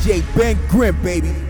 DJ Ben Grimm, baby.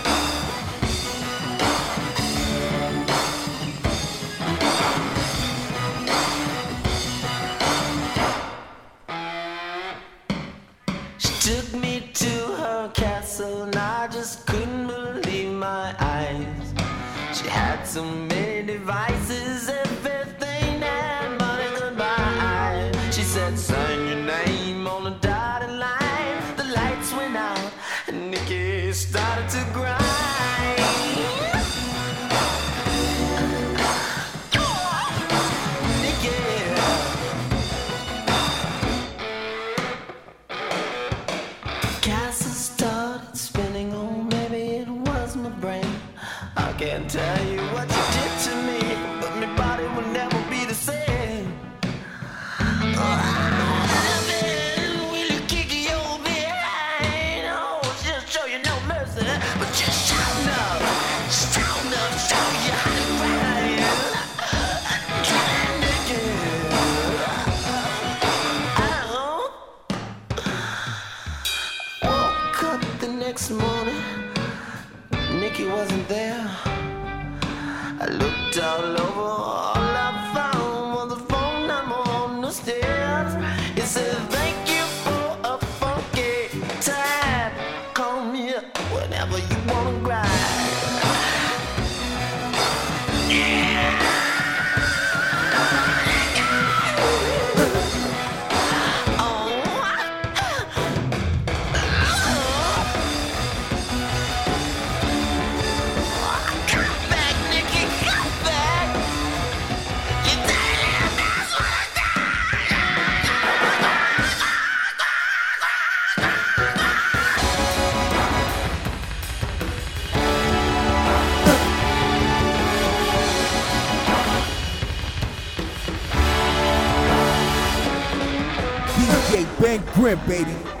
Ben Grimm, baby.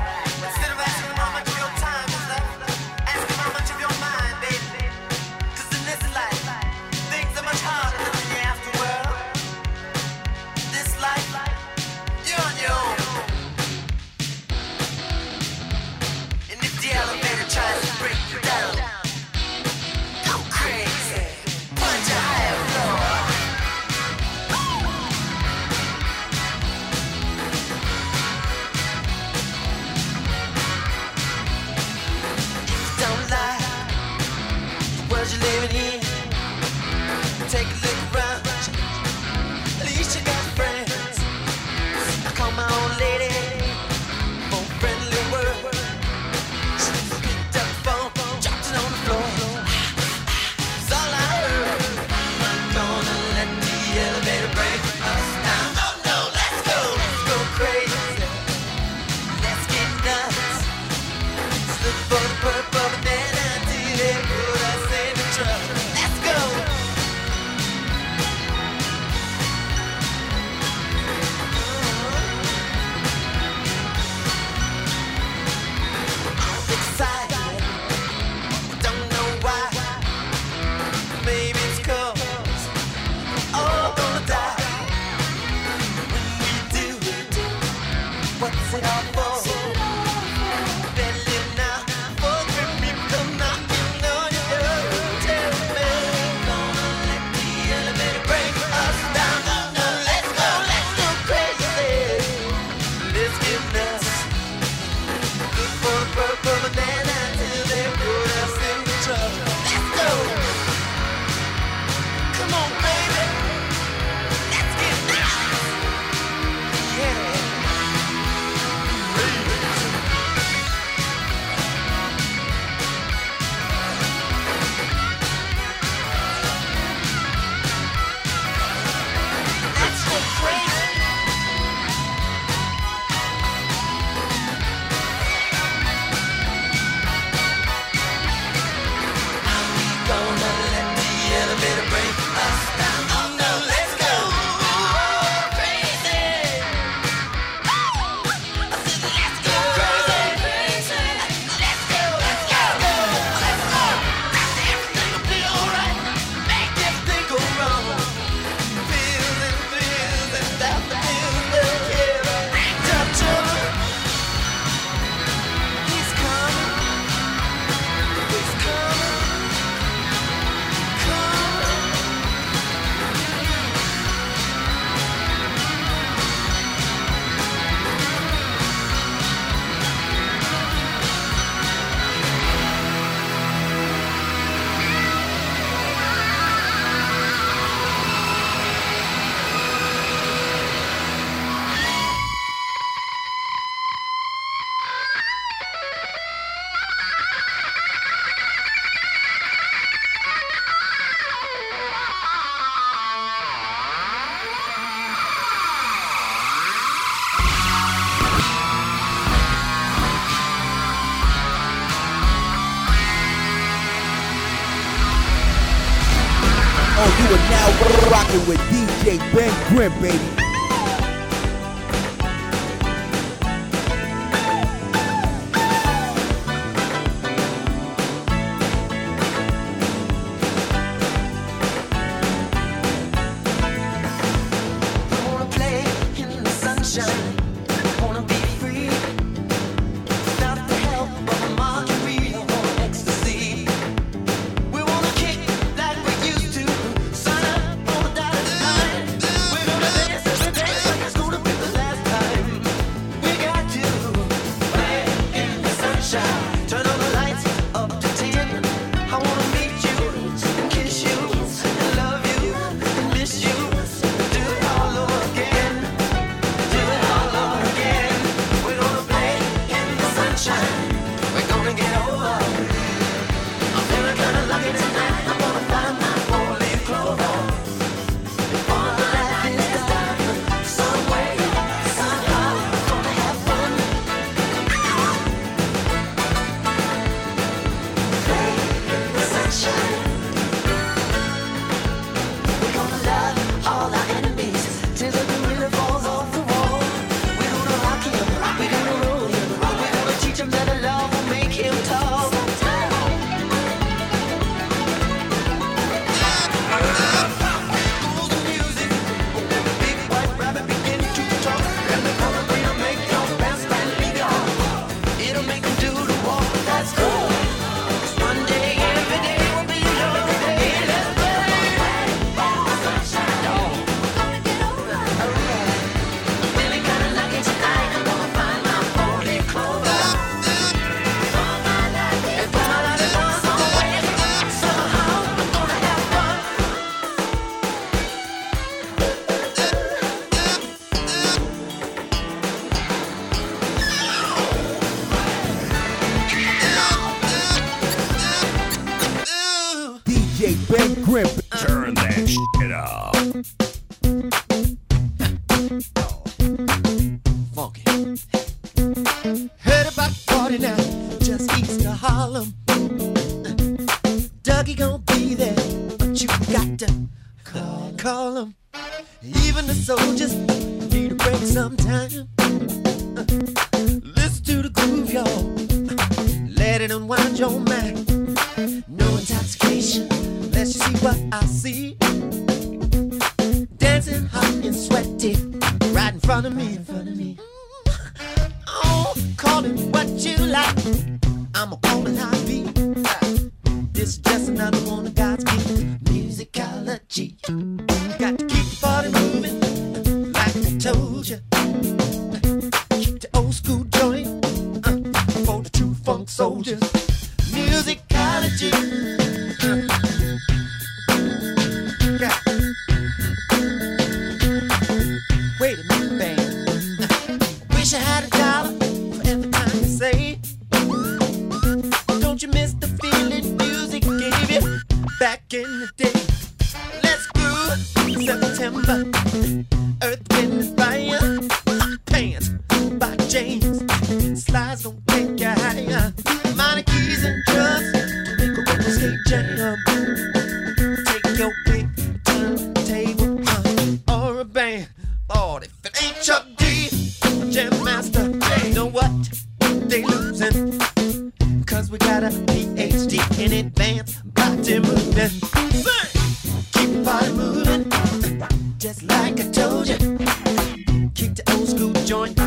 joint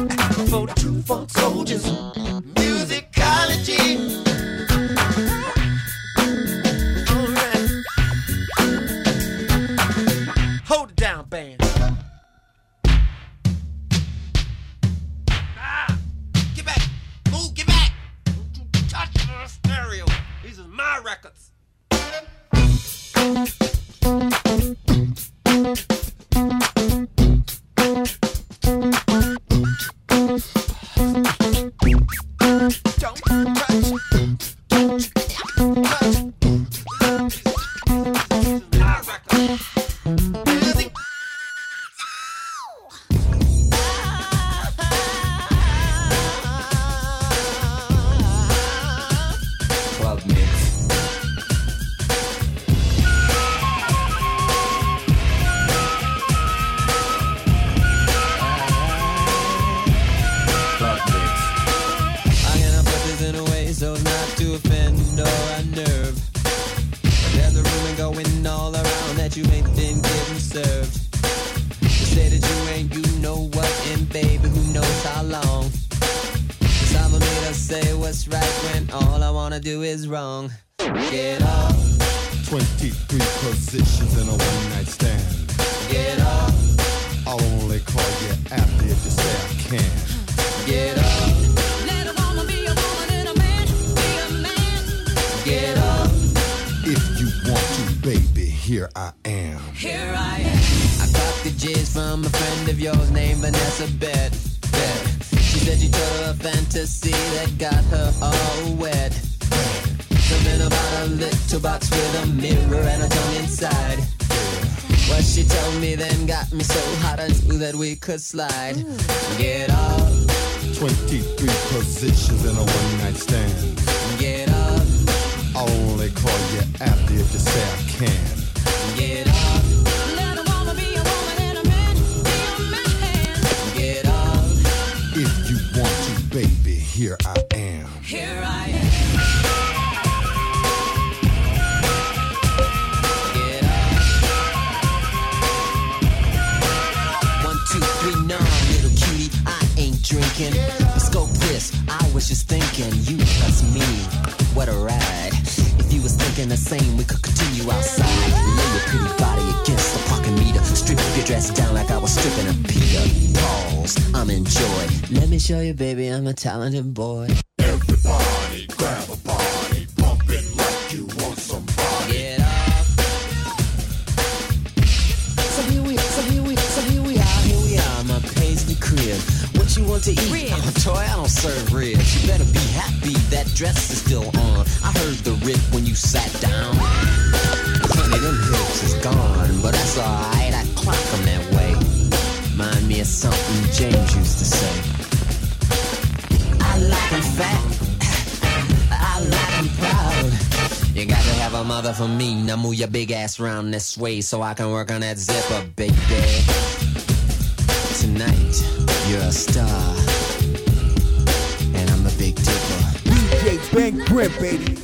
for the true folk soldiers. Musicology. Slide. Strip your dress down like I was stripping a Peter. Pause, I'm in joy. Let me show you, baby, I'm a talented boy. Everybody grab a body, pump it like you want somebody. Get up. So here we, so here we, so here we are, here we are, my paisley crib. What you want to eat? Ribs. Oh, toy, I don't serve ribs. You better be happy that dress is still on. I heard the rip when you sat down. Honey, them hips is gone, but that's alright. I clock 'em that way. Mind me of something James used to say. I like 'em fat. I like 'em proud. You got to have a mother for me. Now move your big ass round this way so I can work on that zipper, baby. Tonight, you're a star. And I'm a big dipper. DJ Ben Grimm, baby.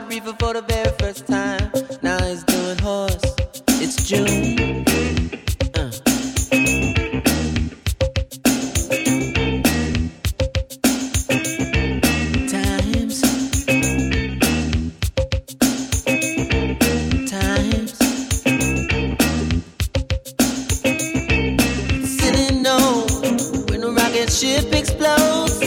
Tried reefer for the very first time. Now he's doing horse. It's June. Uh. Times. Times. Sitting on when a rocket ship explodes,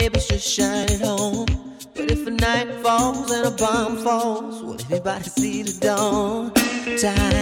neighbors just shine it home. But if a night falls and a bomb falls, will anybody see the dawn? Time.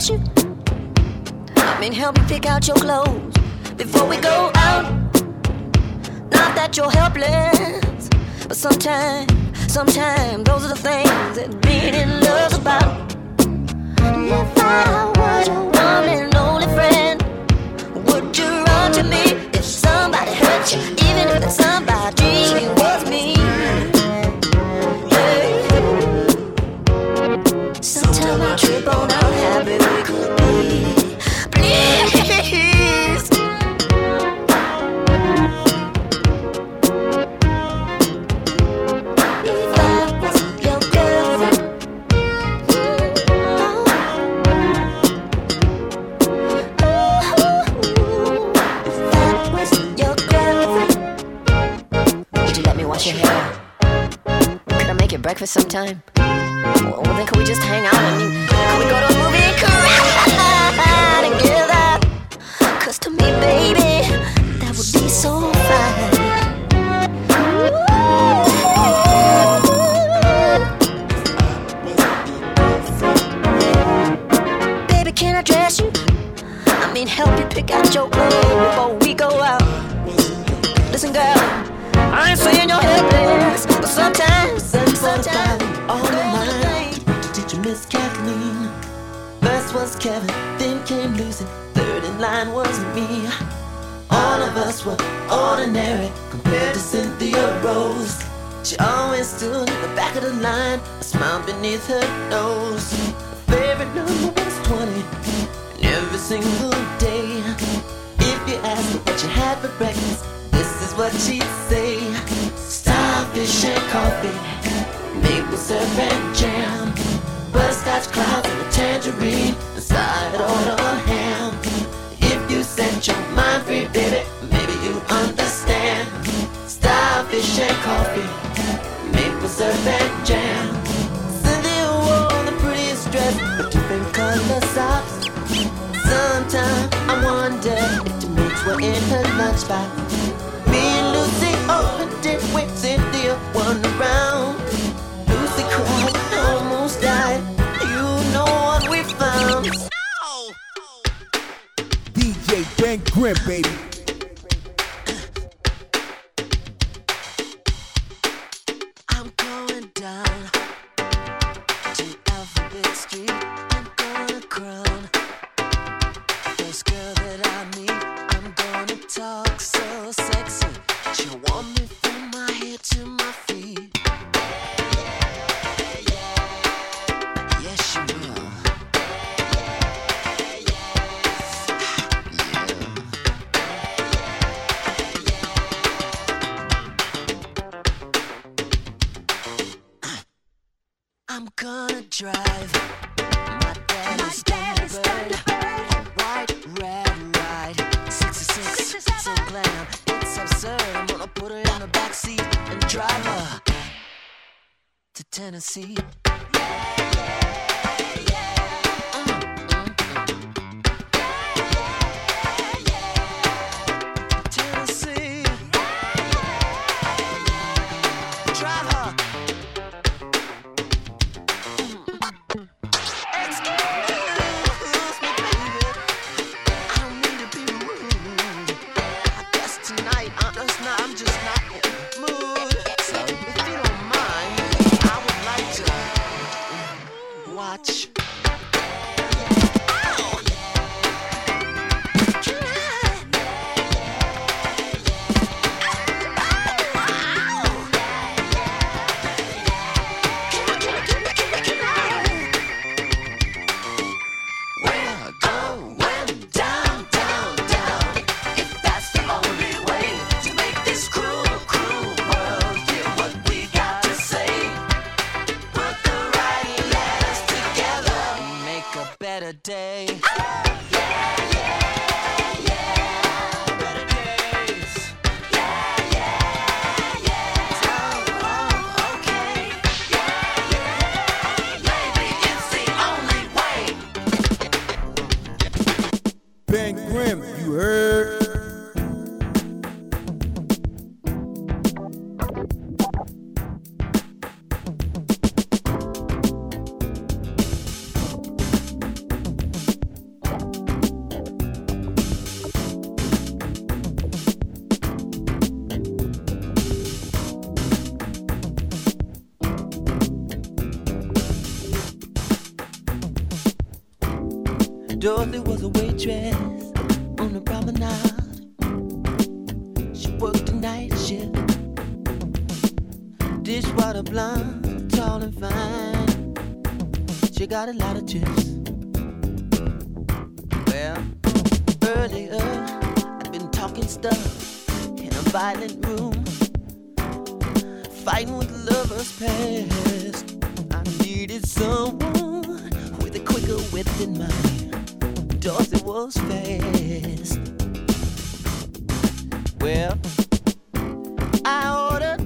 Dress you? I mean, help me pick out your clothes before we go out. Not that you're helpless, but sometimes, sometimes those are the things that being in love's about. If I was your one and only friend, would you run to me if somebody hurt you, even if that somebody sometime? Well, then could we just hang out? I mean, Kevin, then came Lucy. Third in line was me. All of us were ordinary compared to Cynthia Rose. She always stood in the back of the line, a smile beneath her nose. Her favorite number was 20, and every single day. If you asked her what she had for breakfast, this is what she'd say Starfish and coffee, maple syrup and jam, butterscotch clouds and a tangerine, and side order ham. If you set your mind free, baby, maybe you understand. Starfish and coffee, maple syrup and jam. Cynthia wore the prettiest dress, but different color socks. Sometimes I wonder if the mates were in her lunchbox. Me and Lucy opened it when Cynthia DJ grip, baby. on the promenade. She worked the night shift. Dishwater blonde, tall and fine. She got a lot of chips. Well, earlier I'd been talking stuff in a violent room, fighting with lovers past. I needed someone with a quicker wit than mine. Dorothy was fast. Well, I ordered.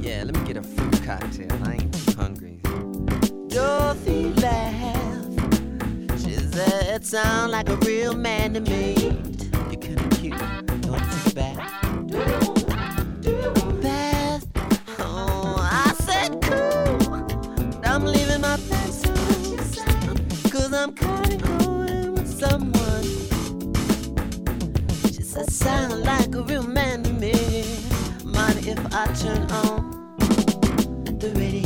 Yeah, let me get a fruit cocktail. I ain't too hungry. Dorothy laughed. She said, "It sounds like a real man to me. You're kinda cute. Don't think back." a real man to me. Mind if I turn on the radio?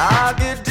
I get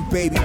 Baby.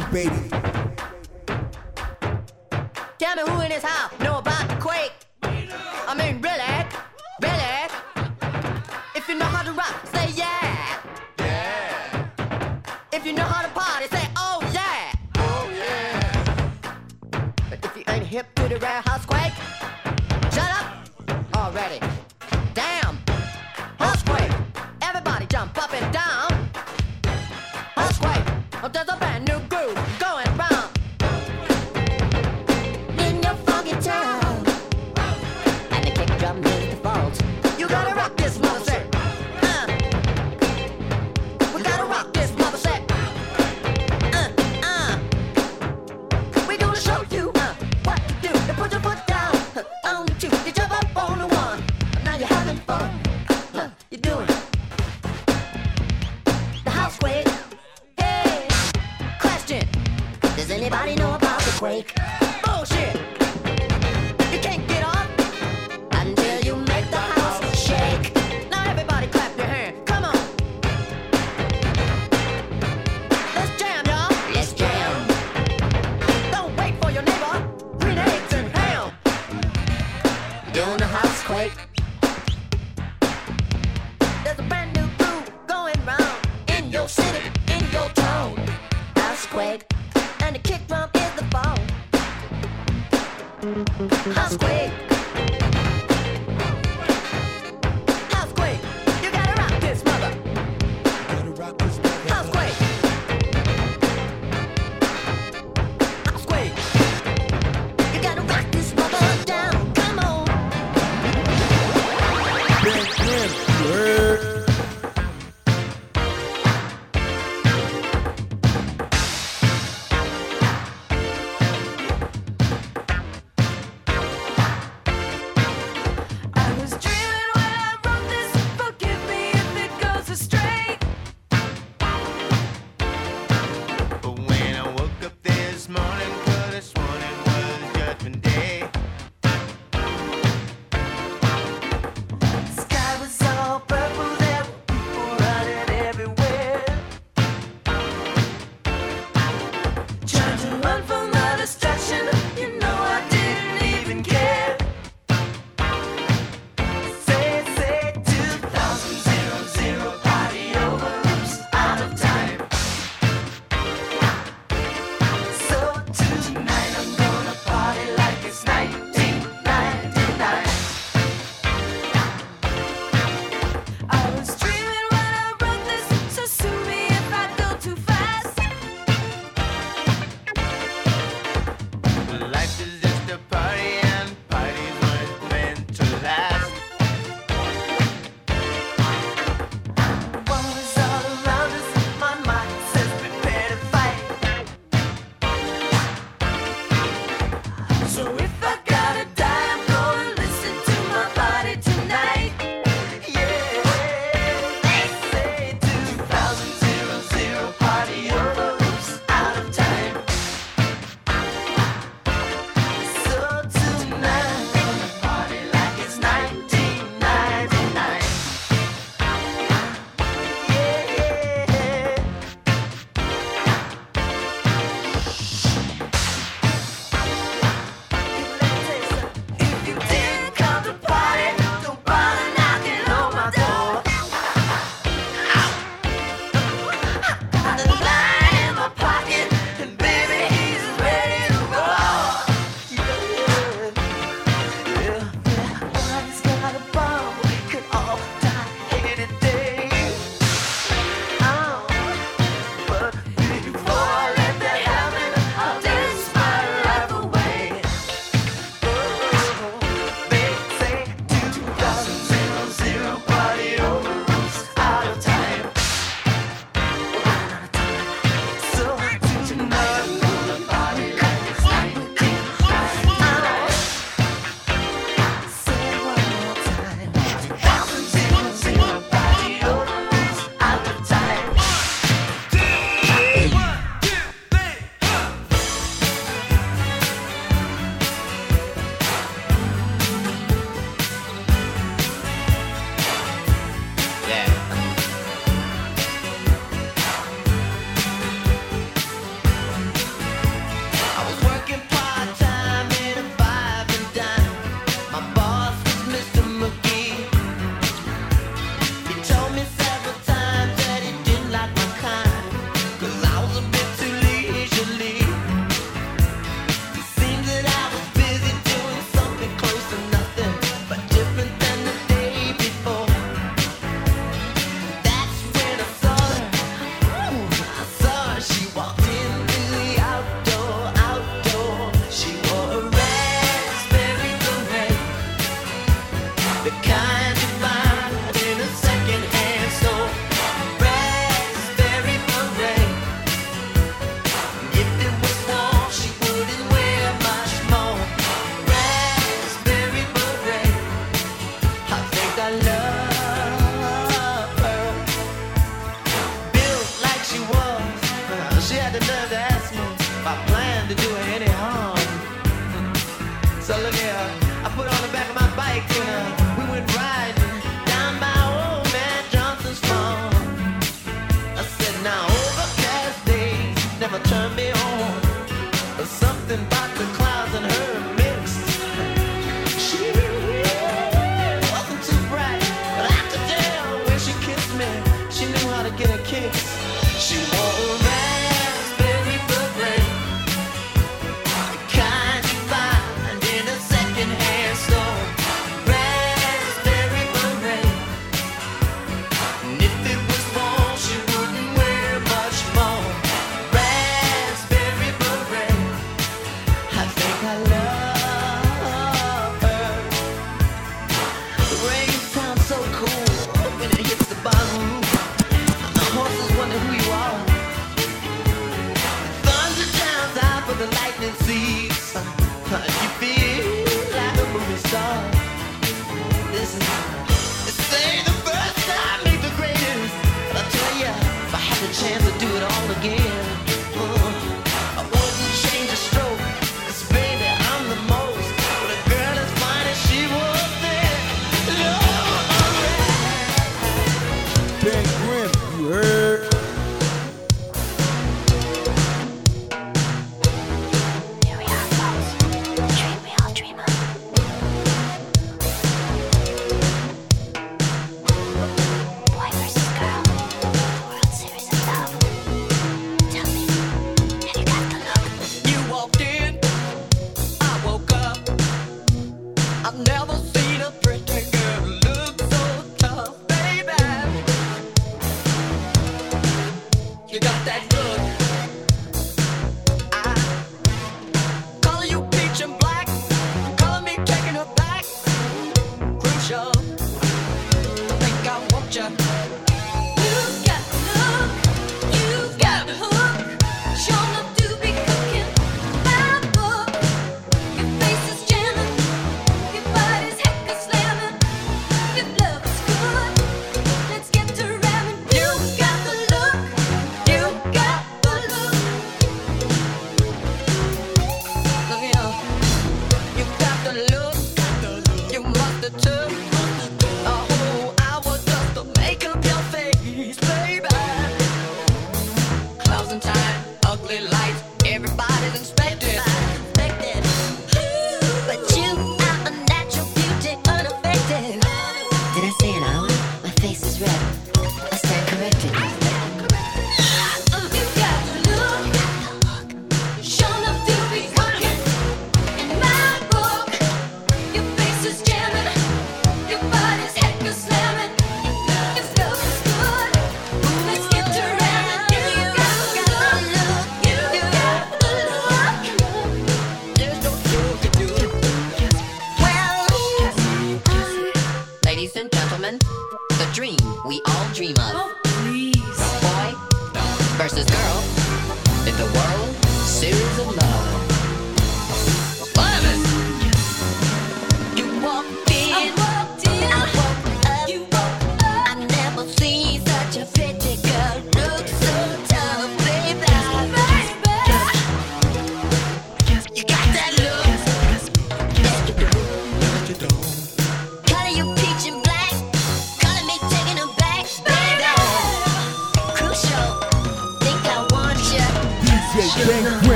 crib, baby. Tell me who in this house know about the quake. I mean, really, really. If you know how to rock, say yeah. Yeah. If you know how to party, say oh yeah. Oh yeah. But if you ain't hip to the roundhouse quake, shut up already. Damn, house quake. Everybody jump up and down there's a brand new groove.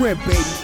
Grimm, baby.